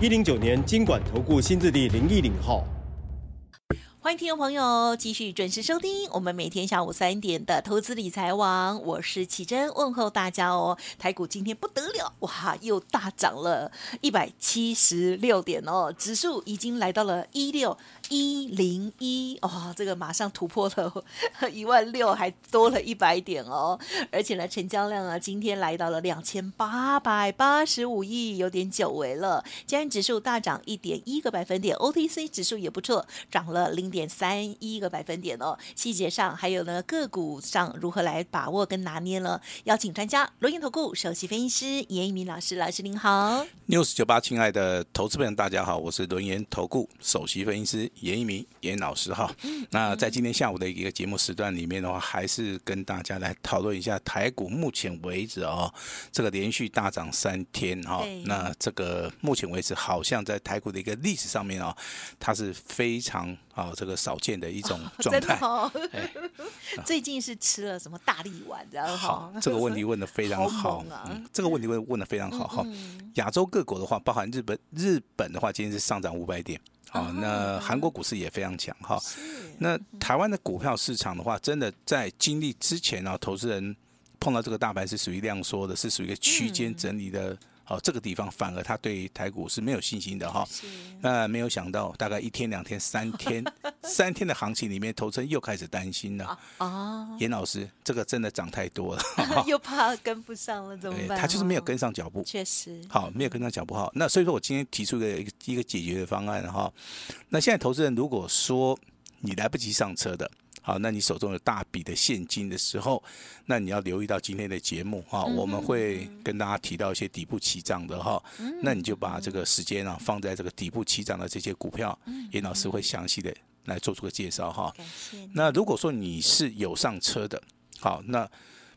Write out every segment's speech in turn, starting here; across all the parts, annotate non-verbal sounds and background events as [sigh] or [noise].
一零九年金管投顾新字第零一零号。欢迎听众朋友继续准时收听我们每天下午三点的投资理财网，我是启珍，问候大家哦。台股今天不得了，哇，又大涨了一百七十六点哦，指数已经来到了一六。一零一哦，这个马上突破了 [laughs] 一万六，还多了一百点哦。而且呢，成交量啊，今天来到了两千八百八十五亿，有点久违了。加权指数大涨一点一个百分点，OTC 指数也不错，涨了零点三一个百分点哦。细节上还有呢，个股上如何来把握跟拿捏呢？邀请专家罗源投顾首席分析师严一鸣老师，老师您好。News 九八，亲爱的投资朋友大家好，我是轮研投顾首席分析师。严一鸣严老师哈，那在今天下午的一个节目时段里面的话，还是跟大家来讨论一下台股目前为止哦，这个连续大涨三天哈，那这个目前为止好像在台股的一个历史上面哦，它是非常啊这个少见的一种状态。哦哎、[laughs] 最近是吃了什么大力丸？然后好，这个问题问的非常好，啊嗯、这个问题问问的非常好哈。亚洲各国的话，包含日本，日本的话今天是上涨五百点。好，那韩国股市也非常强哈。那台湾的股票市场的话，真的在经历之前啊，投资人碰到这个大盘是属于量缩的，是属于一个区间整理的。好，这个地方反而他对台股是没有信心的哈。那没有想到，大概一天、两天、三天，[laughs] 三天的行情里面，投资人又开始担心了。哦，严老师，这个真的涨太多了，[laughs] 又怕跟不上了，怎么办？他就是没有跟上脚步。确实。好，没有跟上脚步好。那所以说我今天提出的一个一个解决的方案哈。那现在投资人如果说你来不及上车的。好，那你手中有大笔的现金的时候，那你要留意到今天的节目哈，我们会跟大家提到一些底部起涨的哈，那你就把这个时间啊放在这个底部起涨的这些股票，严老师会详细的来做出个介绍哈。那如果说你是有上车的，好，那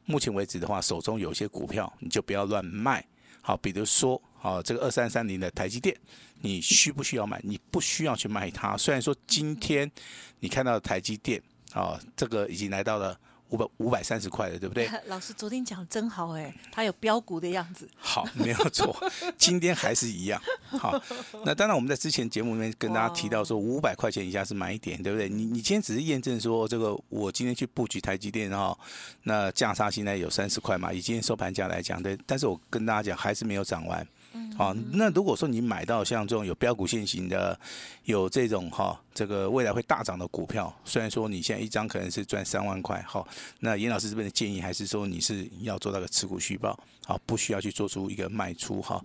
目前为止的话，手中有些股票你就不要乱卖。好，比如说，好，这个二三三零的台积电，你需不需要买？你不需要去卖它。虽然说今天你看到的台积电。哦，这个已经来到了五百五百三十块了，对不对？[laughs] 老师昨天讲的真好哎，它有标股的样子。好，没有错，今天还是一样。好，那当然我们在之前节目里面跟大家提到说，[laughs] 五百块钱以下是买点，对不对？你你今天只是验证说这个，我今天去布局台积电哈，那价差现在有三十块嘛，以今天收盘价来讲，对，但是我跟大家讲还是没有涨完。好，那如果说你买到像这种有标股现行的，有这种哈，这个未来会大涨的股票，虽然说你现在一张可能是赚三万块，好，那严老师这边的建议还是说你是要做到个持股续报，好，不需要去做出一个卖出哈。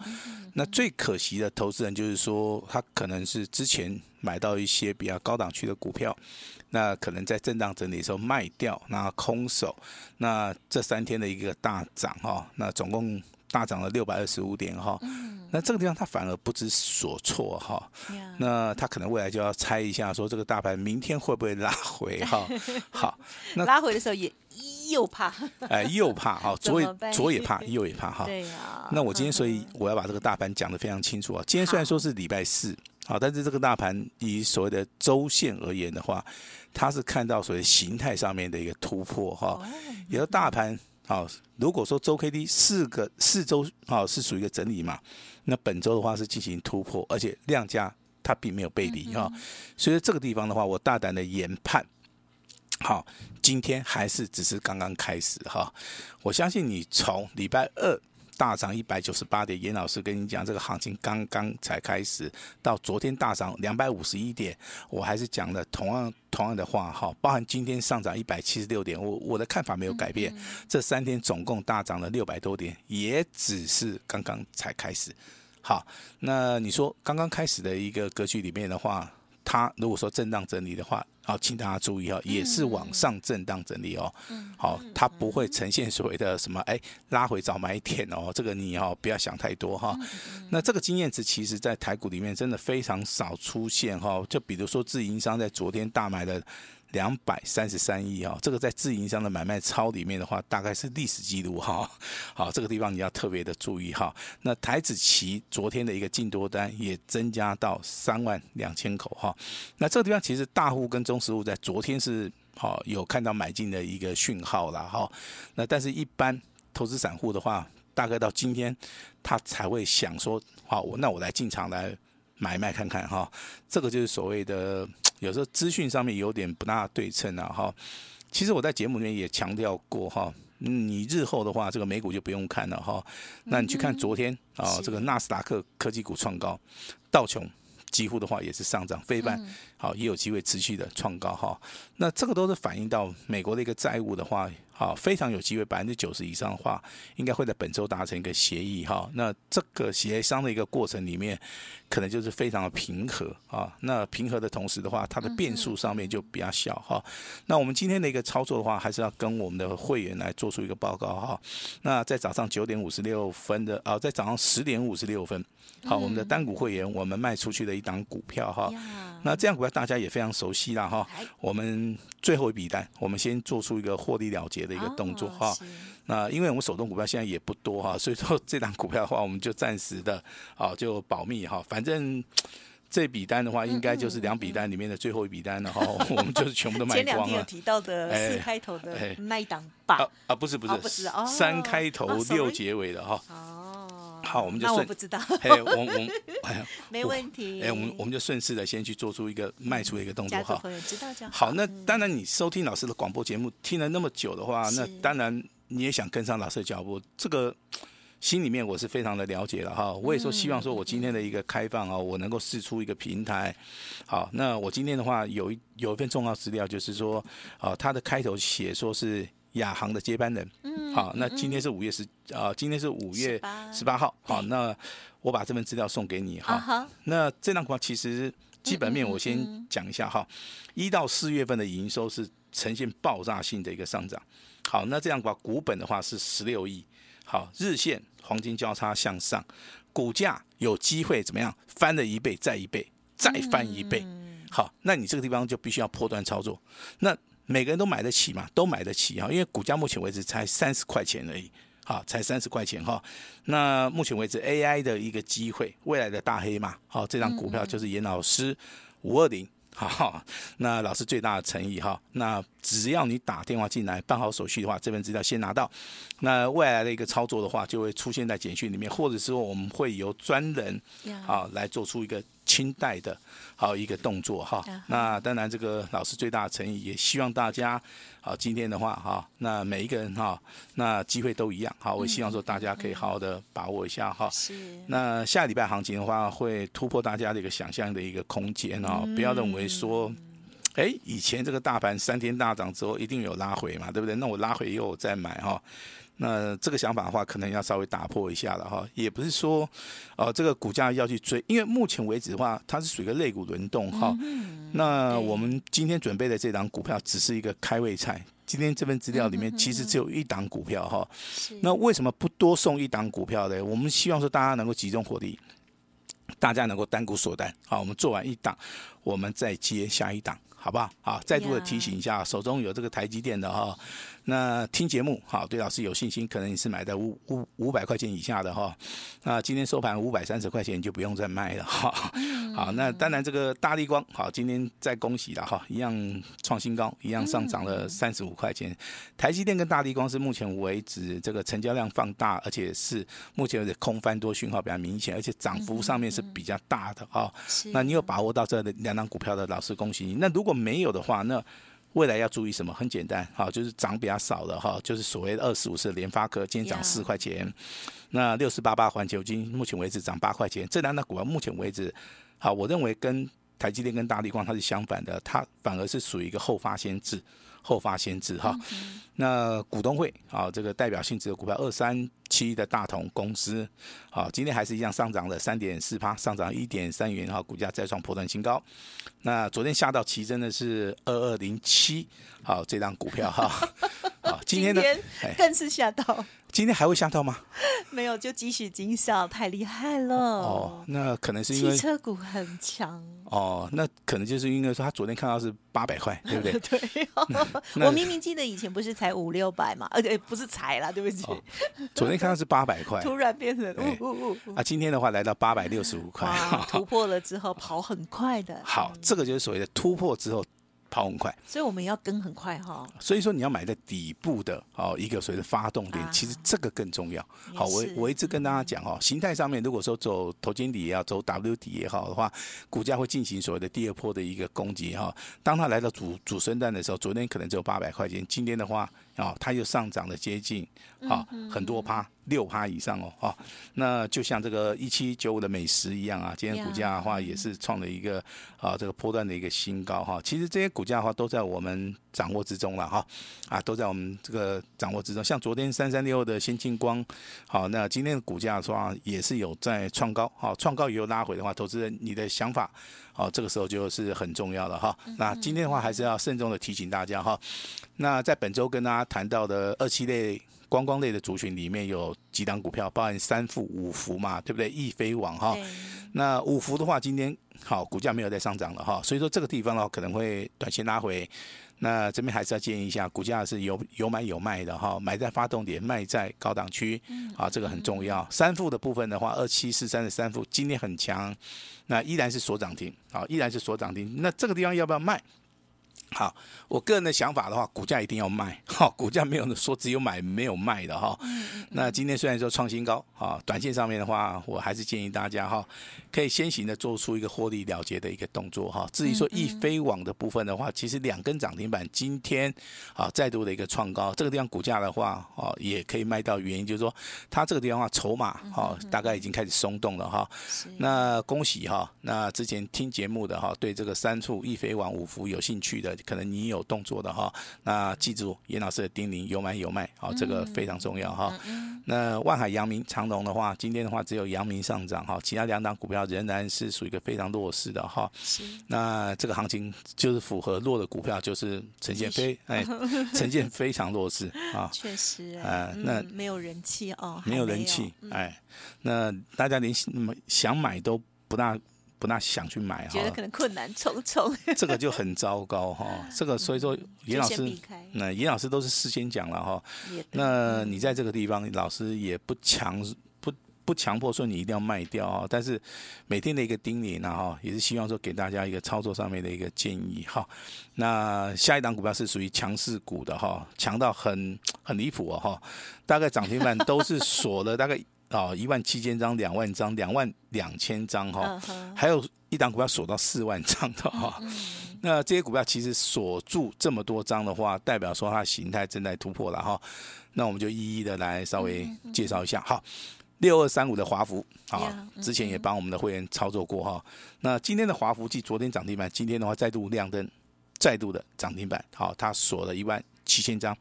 那最可惜的投资人就是说，他可能是之前买到一些比较高档区的股票，那可能在震荡整理的时候卖掉，那空手，那这三天的一个大涨哈，那总共。大涨了六百二十五点哈，那这个地方他反而不知所措哈，那他可能未来就要猜一下，说这个大盘明天会不会拉回哈？[laughs] 好，那拉回的时候也又怕，哎，又怕哈，左也左也怕，右也怕哈。对呀。那我今天所以我要把这个大盘讲得非常清楚啊。今天虽然说是礼拜四，好，但是这个大盘以所谓的周线而言的话，它是看到所谓形态上面的一个突破哈，有的大盘。好，如果说周 K D 四个四周啊是属于一个整理嘛，那本周的话是进行突破，而且量价它并没有背离哈，所以这个地方的话，我大胆的研判，好，今天还是只是刚刚开始哈，我相信你从礼拜二。大涨一百九十八点，严老师跟你讲，这个行情刚刚才开始。到昨天大涨两百五十一点，我还是讲了同样同样的话哈，包含今天上涨一百七十六点，我我的看法没有改变。这三天总共大涨了六百多点，也只是刚刚才开始。好，那你说刚刚开始的一个格局里面的话，它如果说震荡整理的话，好，请大家注意哈，也是往上震荡整理哦。好，它不会呈现所谓的什么哎拉回早买点哦，这个你哈不要想太多哈。那这个经验值其实在台股里面真的非常少出现哈，就比如说自营商在昨天大买的。两百三十三亿啊，这个在自营商的买卖超里面的话，大概是历史记录哈。好，这个地方你要特别的注意哈。那台子期昨天的一个净多单也增加到三万两千口哈。那这个地方其实大户跟中实户在昨天是好有看到买进的一个讯号了哈。那但是一般投资散户的话，大概到今天他才会想说，好，我那我来进场来买卖看看哈。这个就是所谓的。[tsk] 有时候资讯上面有点不大对称啊，哈。其实我在节目里面也强调过哈，你日后的话，这个美股就不用看了哈。那你去看昨天啊，这个纳斯达克科技股创高，道琼几乎的话也是上涨，非半好也有机会持续的创高哈。那这个都是反映到美国的一个债务的话。好，非常有机会，百分之九十以上的话，应该会在本周达成一个协议哈。那这个协商的一个过程里面，可能就是非常的平和啊。那平和的同时的话，它的变数上面就比较小哈。那我们今天的一个操作的话，还是要跟我们的会员来做出一个报告哈。那在早上九点五十六分的啊，在早上十点五十六分，好，我们的单股会员我们卖出去的一档股票哈。那这样股票大家也非常熟悉了哈。我们最后一笔单，我们先做出一个获利了结的一个动作哈，那因为我们手动股票现在也不多哈，所以说这档股票的话，我们就暂时的啊就保密哈。反正这笔单的话，应该就是两笔单里面的最后一笔单了哈，[laughs] 我们就是全部都卖光了。前两天有提到的四开头的那一档吧？啊，不是不是不是哦，三开头六结尾的哈。好，我们就顺。那我不知道。[laughs] 哎，我我 [laughs] 哎，没问题。哎，我们我们就顺势的先去做出一个卖出的一个动作哈。知道就好。好，那当然，你收听老师的广播节目听了那么久的话，那当然你也想跟上老师的脚步。这个心里面我是非常的了解了哈。我也说希望说我今天的一个开放啊，我能够试出一个平台。好，那我今天的话有一有一份重要资料，就是说啊，它的开头写说是。亚航的接班人，嗯，好，那今天是五月十啊，今天是五月十八号，好，那我把这份资料送给你哈。那这档股票其实基本面我先讲一下哈，一到四月份的营收是呈现爆炸性的一个上涨，好，那这样股股本的话是十六亿，好，日线黄金交叉向上，股价有机会怎么样？翻了一倍再一倍再翻一倍，好，那你这个地方就必须要破断操作，那。每个人都买得起嘛，都买得起哈，因为股价目前为止才三十块钱而已，好，才三十块钱哈。那目前为止 AI 的一个机会，未来的大黑马，好，这张股票就是严老师五二零，好，那老师最大的诚意哈，那只要你打电话进来办好手续的话，这份资料先拿到，那未来的一个操作的话，就会出现在简讯里面，或者是说我们会由专人啊来做出一个。清代的好一个动作哈，那当然这个老师最大的诚意，也希望大家好今天的话哈，那每一个人哈，那机会都一样好，我希望说大家可以好好的把握一下哈。是。那下礼拜行情的话，会突破大家的一个想象的一个空间哦，不要认为说，哎，以前这个大盘三天大涨之后一定有拉回嘛，对不对？那我拉回以后我再买哈。那这个想法的话，可能要稍微打破一下了哈，也不是说，哦、呃，这个股价要去追，因为目前为止的话，它是属于一个类股轮动哈。嗯那我们今天准备的这档股票只是一个开胃菜，今天这份资料里面其实只有一档股票哈。那为什么不多送一档股票呢？我们希望说大家能够集中火力，大家能够单股锁单，好，我们做完一档，我们再接下一档，好不好？好，再度的提醒一下，手中有这个台积电的哈。那听节目好，对老师有信心，可能你是买在五五五百块钱以下的哈。那今天收盘五百三十块钱，你就不用再卖了哈。好，那当然这个大力光好，今天再恭喜了哈，一样创新高，一样上涨了三十五块钱。台积电跟大力光是目前为止这个成交量放大，而且是目前为止空翻多讯号比较明显，而且涨幅上面是比较大的哈。那你有把握到这两档股票的老师，恭喜你。那如果没有的话，那未来要注意什么？很简单，哈，就是涨比较少的哈，就是所谓的二四五四联发科，今天涨四块钱。那六四八八环球金，目前为止涨八块钱。这两档股票目前为止，好，我认为跟台积电跟大力光它是相反的，它反而是属于一个后发先至。后发先至哈。那股东会啊，这个代表性质的股票二三七的大同公司，好，今天还是一样上涨了三点四趴，上涨一点三元哈，股价再创破断新高。那昨天下到奇真的是二二零七，好，这张股票哈，[laughs] 好，今天呢更是吓到。今天还会吓到吗？[laughs] 没有，就继续惊吓，太厉害了。哦，那可能是因为汽车股很强。哦，那可能就是因为说他昨天看到是八百块，[laughs] 对不对？对、哦。我明明记得以前不是才五六百嘛，而且不是才啦，对不起。哦、昨天看到是八百块，[laughs] 突然变成呜呜呜。啊，今天的话来到八百六十五块，突破了之后跑很快的。好，这个就是所谓的突破之后。跑很快，所以我们要跟很快哈。所以说你要买在底部的哦，一个所谓的发动点，其实这个更重要。好，我我一直跟大家讲哦，形态上面如果说走头肩底也好，走 W 底也好的话，股价会进行所谓的第二波的一个攻击哈。当它来到主主升段的时候，昨天可能只有八百块钱，今天的话。啊、哦，它又上涨了接近啊、哦、很多趴，六趴以上哦，哈、哦，那就像这个一七九五的美食一样啊，今天股价的话也是创了一个啊这个波段的一个新高哈、哦。其实这些股价的话都在我们掌握之中了哈，啊都在我们这个掌握之中。像昨天三三六的先进光，好、哦，那今天的股价的话也是有在创高，好、哦，创高以后拉回的话，投资人你的想法。好，这个时候就是很重要了哈。那今天的话，还是要慎重的提醒大家哈。那在本周跟大家谈到的二期类观光类的族群里面有几档股票，包含三富、五福嘛，对不对？易飞网哈。那五福的话，今天好股价没有再上涨了哈，所以说这个地方的话可能会短线拉回。那这边还是要建议一下，股价是有有买有卖的哈，买在发动点，卖在高档区，啊，这个很重要。三副的部分的话，二七四三的三副今天很强，那依然是锁涨停，啊，依然是锁涨停。那这个地方要不要卖？好，我个人的想法的话，股价一定要卖，哈，股价没有说只有买没有卖的哈。那今天虽然说创新高，哈，短线上面的话，我还是建议大家哈，可以先行的做出一个获利了结的一个动作哈。至于说易飞网的部分的话，其实两根涨停板今天啊再度的一个创高，这个地方股价的话，哦也可以卖到，原因就是说它这个地方的话筹码哈大概已经开始松动了哈。那恭喜哈，那之前听节目的哈，对这个三处易飞网五福有兴趣的。可能你有动作的哈，那记住严老师的叮咛，有买有卖，好，这个非常重要哈。那万海、阳明、长荣的话，今天的话只有阳明上涨哈，其他两档股票仍然是属于一个非常弱势的哈。那这个行情就是符合弱的股票，就是呈现非哎 [laughs] 呈现非常弱势啊。确实，啊，那没有人气哦，没有人气，哎，那大家连想买都不大。不大想去买哈，觉得可能困难重重，[laughs] 这个就很糟糕哈。[laughs] 这个所以说，严老师，那严老师都是事先讲了哈。那你在这个地方，老师也不强不不强迫说你一定要卖掉啊。但是每天的一个叮咛呢哈，也是希望说给大家一个操作上面的一个建议哈。那下一档股票是属于强势股的哈，强到很很离谱哦哈，大概涨停板都是锁了大概。哦，一万七千张，两万张，两万两千张哈，还有一档股票锁到四万张的哈。[laughs] 那这些股票其实锁住这么多张的话，代表说它的形态正在突破了哈。那我们就一一的来稍微介绍一下。好，六二三五的华孚啊，之前也帮我们的会员操作过哈。那今天的华孚继昨天涨停板，今天的话再度亮灯，再度的涨停板。好，它锁了一万七千张。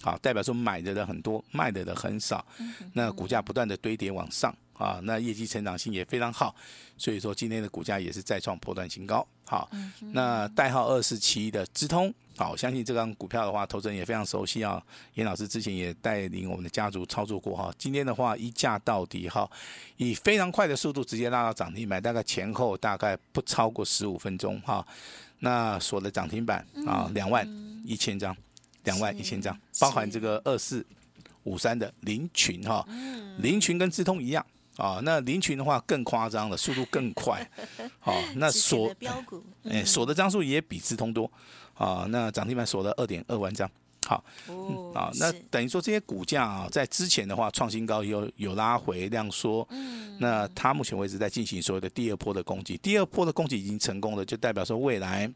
好，代表说买的人很多，卖的人很少，那股价不断的堆叠往上啊，那业绩成长性也非常好，所以说今天的股价也是再创波段新高。好，那代号二四七的资通，好，我相信这张股票的话，投资人也非常熟悉啊。严老师之前也带领我们的家族操作过哈，今天的话一价到底哈，以非常快的速度直接拉到涨停板，大概前后大概不超过十五分钟哈，那锁的涨停板啊，两万一千张。两万一千张，包含这个二四五三的林群哈，林群跟智通一样啊。那林群的话更夸张了，速度更快。好，[laughs] 那锁哎锁的张数也比智通多啊。那涨停板锁了二点二万张。好，啊，那等于说这些股价啊，在之前的话创新高有有拉回量缩。那它目前为止在进行所谓的第二波的攻击，第二波的攻击已经成功了，就代表说未来。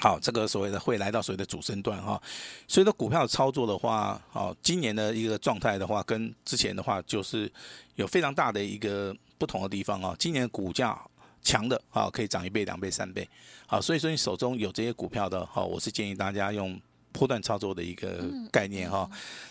好，这个所谓的会来到所谓的主升段哈，所以说股票操作的话，好，今年的一个状态的话，跟之前的话就是有非常大的一个不同的地方啊。今年股价强的啊，可以涨一倍、两倍、三倍。好，所以说你手中有这些股票的哈，我是建议大家用波段操作的一个概念哈。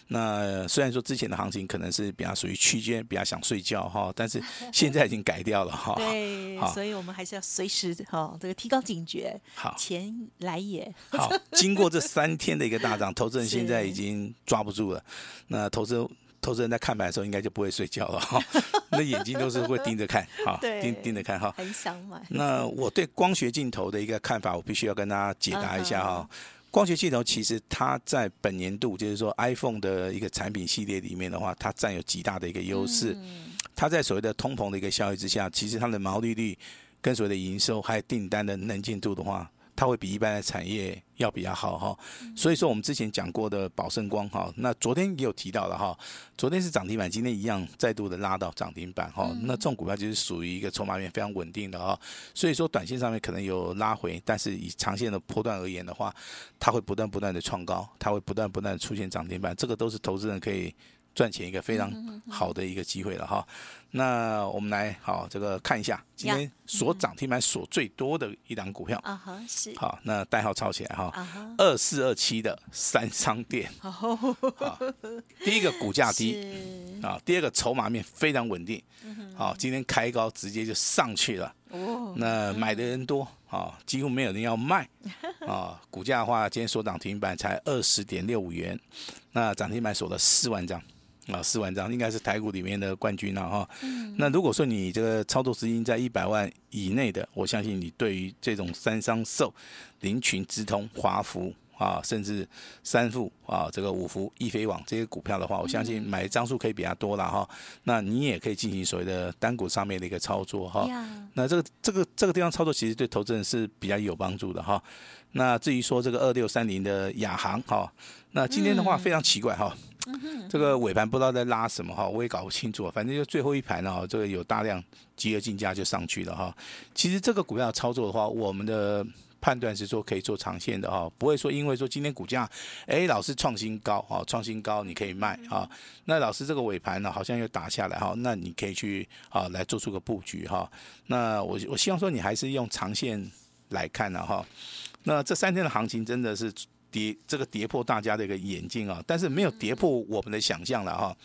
那虽然说之前的行情可能是比较属于区间，比较想睡觉哈，但是 [laughs] 现在已经改掉了 [laughs] 哈。对，所以我们还是要随时哈这个提高警觉。好，钱来也。好，经过这三天的一个大涨，投资人现在已经抓不住了。那投资投资人在看盘的时候，应该就不会睡觉了哈。[laughs] 那眼睛都是会盯着看，哈，盯盯着看哈。很想买。那我对光学镜头的一个看法，我必须要跟大家解答一下哈。光学镜头其实它在本年度，就是说 iPhone 的一个产品系列里面的话，它占有极大的一个优势。它在所谓的通膨的一个效益之下，其实它的毛利率跟所谓的营收还有订单的能见度的话。它会比一般的产业要比较好哈，所以说我们之前讲过的宝盛光哈，那昨天也有提到了哈，昨天是涨停板，今天一样再度的拉到涨停板哈，那这种股票就是属于一个筹码面非常稳定的哈，所以说短线上面可能有拉回，但是以长线的波段而言的话，它会不断不断的创高，它会不断不断的出现涨停板，这个都是投资人可以赚钱一个非常好的一个机会了哈。那我们来好这个看一下今天所涨停板锁最多的一档股票。啊哈是。好，那代号抄起来哈。二四二七的三商店。好，第一个股价低。啊，第二个筹码面非常稳定，好，今天开高直接就上去了。哦，那买的人多啊，几乎没有人要卖。[laughs] 啊，股价的话今天所涨停板才二十点六五元，那涨停板锁了四万张。啊，四万张应该是台股里面的冠军了哈。嗯、那如果说你这个操作资金在一百万以内的，我相信你对于这种三商寿、林群、直通、华福啊，甚至三富啊，这个五福、易飞网这些股票的话，我相信买的张数可以比较多了哈。那你也可以进行所谓的单股上面的一个操作哈。那这个这个这个地方操作其实对投资人是比较有帮助的哈。那至于说这个二六三零的亚航哈，那今天的话非常奇怪哈。这个尾盘不知道在拉什么哈，我也搞不清楚。反正就最后一盘呢，这个有大量集合竞价就上去了哈。其实这个股票操作的话，我们的判断是说可以做长线的哈，不会说因为说今天股价哎老是创新高哈，创新高你可以卖啊。那老师这个尾盘呢好像又打下来哈，那你可以去啊来做出个布局哈。那我我希望说你还是用长线来看的哈。那这三天的行情真的是。跌这个跌破大家的一个眼镜啊，但是没有跌破我们的想象了哈。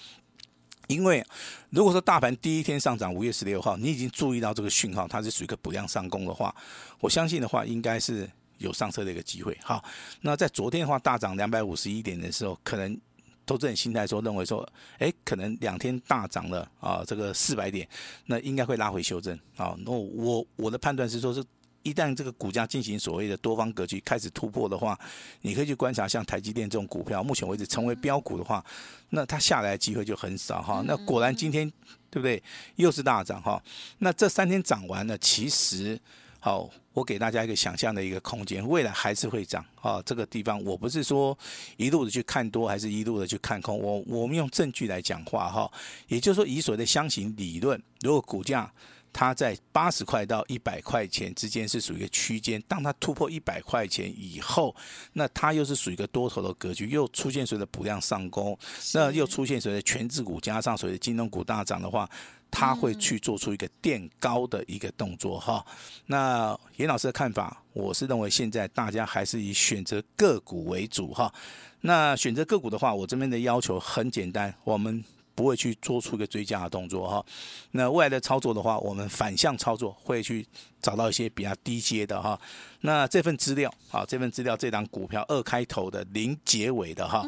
因为如果说大盘第一天上涨五月十六号，你已经注意到这个讯号，它是属于一个补量上攻的话，我相信的话应该是有上车的一个机会。好，那在昨天的话大涨两百五十一点的时候，可能投资人心态说认为说，哎，可能两天大涨了啊，这个四百点，那应该会拉回修正啊。那我我的判断是说是。一旦这个股价进行所谓的多方格局开始突破的话，你可以去观察像台积电这种股票，目前为止成为标股的话，那它下来的机会就很少哈。那果然今天对不对？又是大涨哈。那这三天涨完了，其实好，我给大家一个想象的一个空间，未来还是会涨啊。这个地方我不是说一路的去看多，还是一路的去看空，我我们用证据来讲话哈。也就是说，以所谓的箱型理论，如果股价它在八十块到一百块钱之间是属于一个区间，当它突破一百块钱以后，那它又是属于一个多头的格局，又出现所谓的补量上攻，那又出现所谓的权值股加上所谓的金融股大涨的话，它会去做出一个垫高的一个动作哈。那严老师的看法，我是认为现在大家还是以选择个股为主哈。那选择个股的话，我这边的要求很简单，我们。不会去做出一个追加的动作哈，那未来的操作的话，我们反向操作会去找到一些比较低阶的哈。那这份资料啊，这份资料这档股票二开头的零结尾的哈，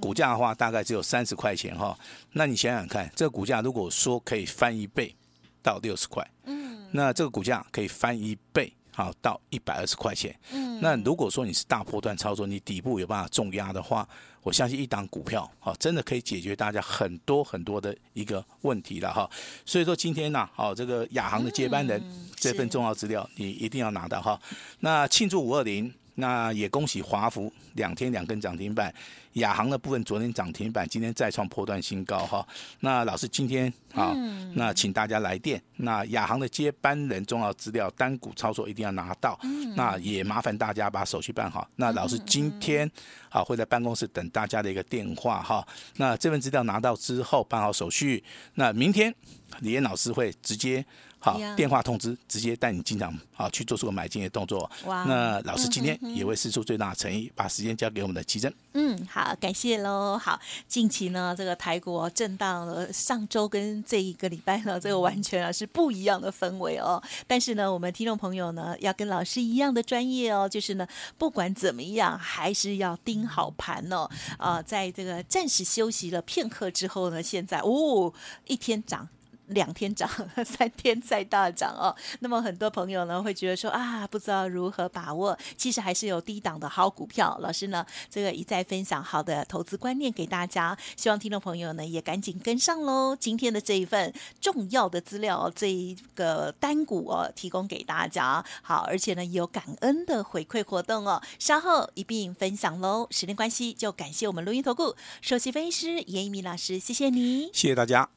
股价的话大概只有三十块钱哈。那你想想看，这个股价如果说可以翻一倍到六十块，嗯，那这个股价可以翻一倍。好，到一百二十块钱。嗯，那如果说你是大波段操作，你底部有办法重压的话，我相信一档股票，好，真的可以解决大家很多很多的一个问题了哈。所以说今天呢，好，这个亚航的接班人这份重要资料，你一定要拿到哈。那庆祝五二零。那也恭喜华福两天两根涨停板，亚航的部分昨天涨停板，今天再创破断新高哈。那老师今天啊，那请大家来电。那亚航的接班人重要资料单股操作一定要拿到。那也麻烦大家把手续办好。那老师今天啊会在办公室等大家的一个电话哈。那这份资料拿到之后办好手续，那明天李岩老师会直接。好，电话通知，直接带你进场，好去做出个买进的动作。哇！那老师今天也会释出最大的诚意，把时间交给我们的奇珍。嗯，好，感谢喽。好，近期呢，这个台股震荡了，上周跟这一个礼拜呢，这个完全啊是不一样的氛围哦。但是呢，我们听众朋友呢，要跟老师一样的专业哦，就是呢，不管怎么样，还是要盯好盘哦。啊、呃，在这个暂时休息了片刻之后呢，现在哦，一天涨。两天涨，三天再大涨哦。[laughs] 那么很多朋友呢会觉得说啊，不知道如何把握。其实还是有低档的好股票。老师呢，这个一再分享好的投资观念给大家，希望听众朋友呢也赶紧跟上喽。今天的这一份重要的资料，这一个单股哦，提供给大家。好，而且呢有感恩的回馈活动哦，稍后一并分享喽。时间关系，就感谢我们录音投顾首席分析师严一鸣老师，谢谢你，谢谢大家。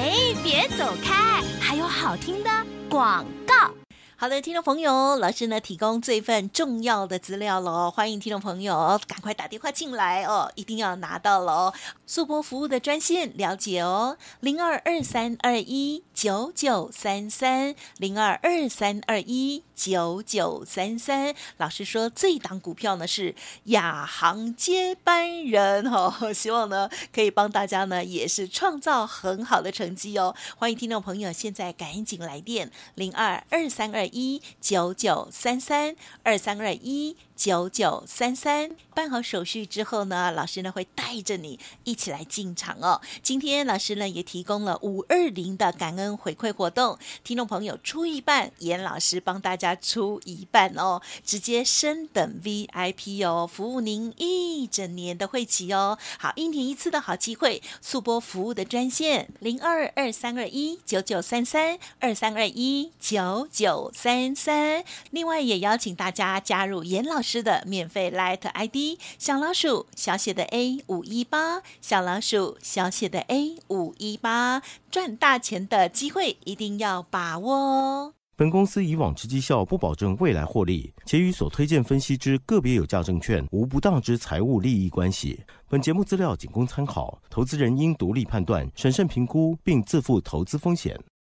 哎，别走开，还有好听的广告。好的，听众朋友，老师呢提供这份重要的资料喽，欢迎听众朋友赶快打电话进来哦，一定要拿到了哦。速播服务的专线了解哦，零二二三二一九九三三零二二三二一九九三三。老师说这一档股票呢是亚航接班人哦，[laughs] 希望呢可以帮大家呢也是创造很好的成绩哦。欢迎听众朋友现在赶紧来电零二二三二。一九九三三二三二一九九三三，办好手续之后呢，老师呢会带着你一起来进场哦。今天老师呢也提供了五二零的感恩回馈活动，听众朋友出一半，严老师帮大家出一半哦，直接升等 VIP 哦，服务您一整年的会期哦。好，一年一次的好机会，速播服务的专线零二二三二一九九三三二三二一九九三三。另外也邀请大家加入严老师。是的，免费 Light ID 小老鼠小写的 A 五一八，小老鼠小写的 A 五一八，赚大钱的机会一定要把握哦。本公司以往之绩效不保证未来获利，且与所推荐分析之个别有价证券无不当之财务利益关系。本节目资料仅供参考，投资人应独立判断、审慎评估，并自负投资风险。